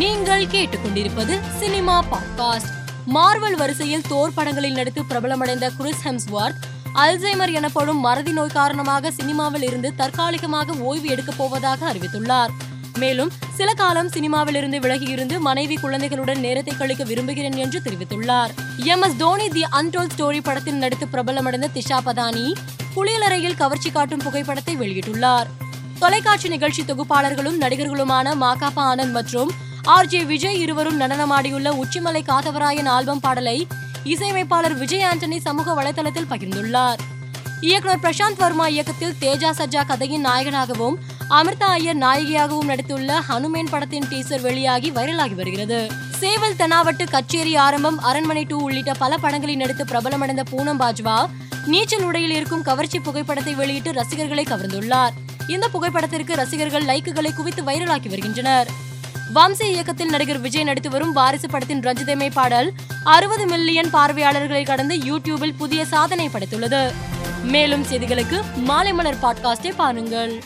நீங்கள் கேட்டுக்கொண்டிருப்பது cinema podcast. Marvel வரிசையில் தோர் படங்களில் நடித்து பிரபலமடைந்த கிறிஸ் ஹெம்ஸ்வார்த் அல்சைமர் எனப்படும் மறதி நோய் காரணமாக சினிமாவில் இருந்து தற்காலிகமாக ஓய்வு எடுக்கப் போவதாக அறிவித்துள்ளார். மேலும் சில காலம் சினிமாவில் இருந்து விலகியிருந்து மனைவி குழந்தைகளுடன் நேரத்தை கழிக்க விரும்புகிறேன் என்று தெரிவித்துள்ளார். M. S. Dhoni the untold story படத்தில் நடித்து பிரபலமடைந்த திஷா பதானி குளியலறையில் கவர்ச்சி காட்டும் புகைப்படத்தை வெளியிட்டுள்ளார். தொலைக்காட்சி நிகழ்ச்சி தொகுப்பாளர்களும் நடிகர்களுமான மாகாபா ஆனந்த் மற்றும் ஆர் ஜே விஜய் இருவரும் நடனமாடியுள்ள உச்சிமலை காதவராயன் ஆல்பம் பாடலை இசையமைப்பாளர் விஜய் ஆண்டனி சமூக வலைதளத்தில் பகிர்ந்துள்ளார். இயக்குனர் பிரசாந்த் வர்மா இயக்கத்தில் தேஜா சஜ்ஜா கதையின் நாயகனாகவும் அமிர்தா ஐயர் நாயகியாகவும் நடித்துள்ள ஹனுமேன் படத்தின் டீசர் வெளியாகி வைரலாகி வருகிறது. சேவல் தெனாவட்டு கச்சேரி ஆரம்பம் அரண்மனை டூ உள்ளிட்ட பல படங்களில் நடித்து பிரபலமடைந்த பூனம் பாஜ்வா நீச்சல் உடையில் இருக்கும் கவர்ச்சி புகைப்படத்தை வெளியிட்டு ரசிகர்களை கவர்ந்துள்ளார். இந்த புகைப்படத்திற்கு ரசிகர்கள் லைக்குகளை குவித்து வைரலாக்கி வருகின்றனர். வம்சி இயக்கத்தில் நடிகர் விஜய் நடித்து வரும் வாரிசு படத்தின் ரஞ்சிதமே பாடல் அறுபது மில்லியன் பார்வையாளர்களை கடந்து யூடியூபில் புதிய சாதனை படைத்துள்ளது. மேலும் செய்திகளுக்கு மாலை மலர் பாட்காஸ்டை பாருங்கள்.